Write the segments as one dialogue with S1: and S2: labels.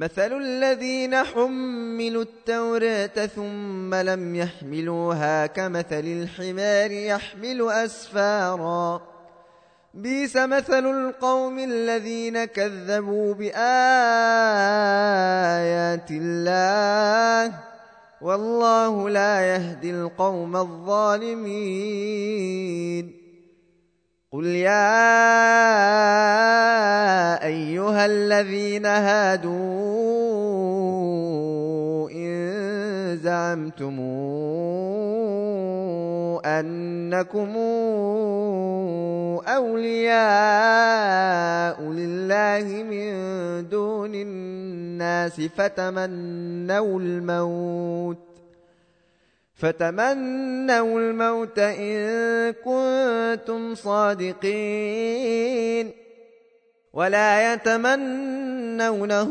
S1: مثل الذين حملوا التوراة ثم لم يحملوها كمثل الحمار يحمل أسفارا. بيس مثل القوم الذين كذبوا بآيات الله. والله لا يهدي القوم الظالمين. قل يا أيها الذين هادوا زعمتم أنكم أولياء لله من دون الناس فتمنوا الموت فتمنوا الموت إن كنتم صادقين ولا يتمنونه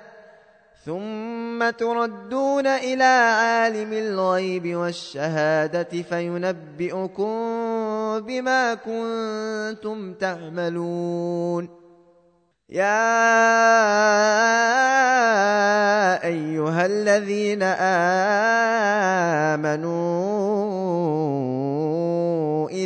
S1: ثم تردون إلى عالم الغيب والشهادة فينبئكم بما كنتم تعملون يا أيها الذين آمنوا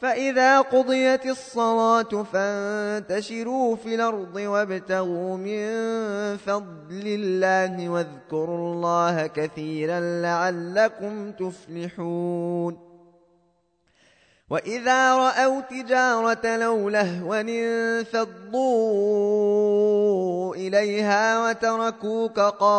S1: فإذا قضيت الصلاة فانتشروا في الأرض وابتغوا من فضل الله واذكروا الله كثيرا لعلكم تفلحون. وإذا رأوا تجارة لو لهوا انفضوا إليها وتركوك قائما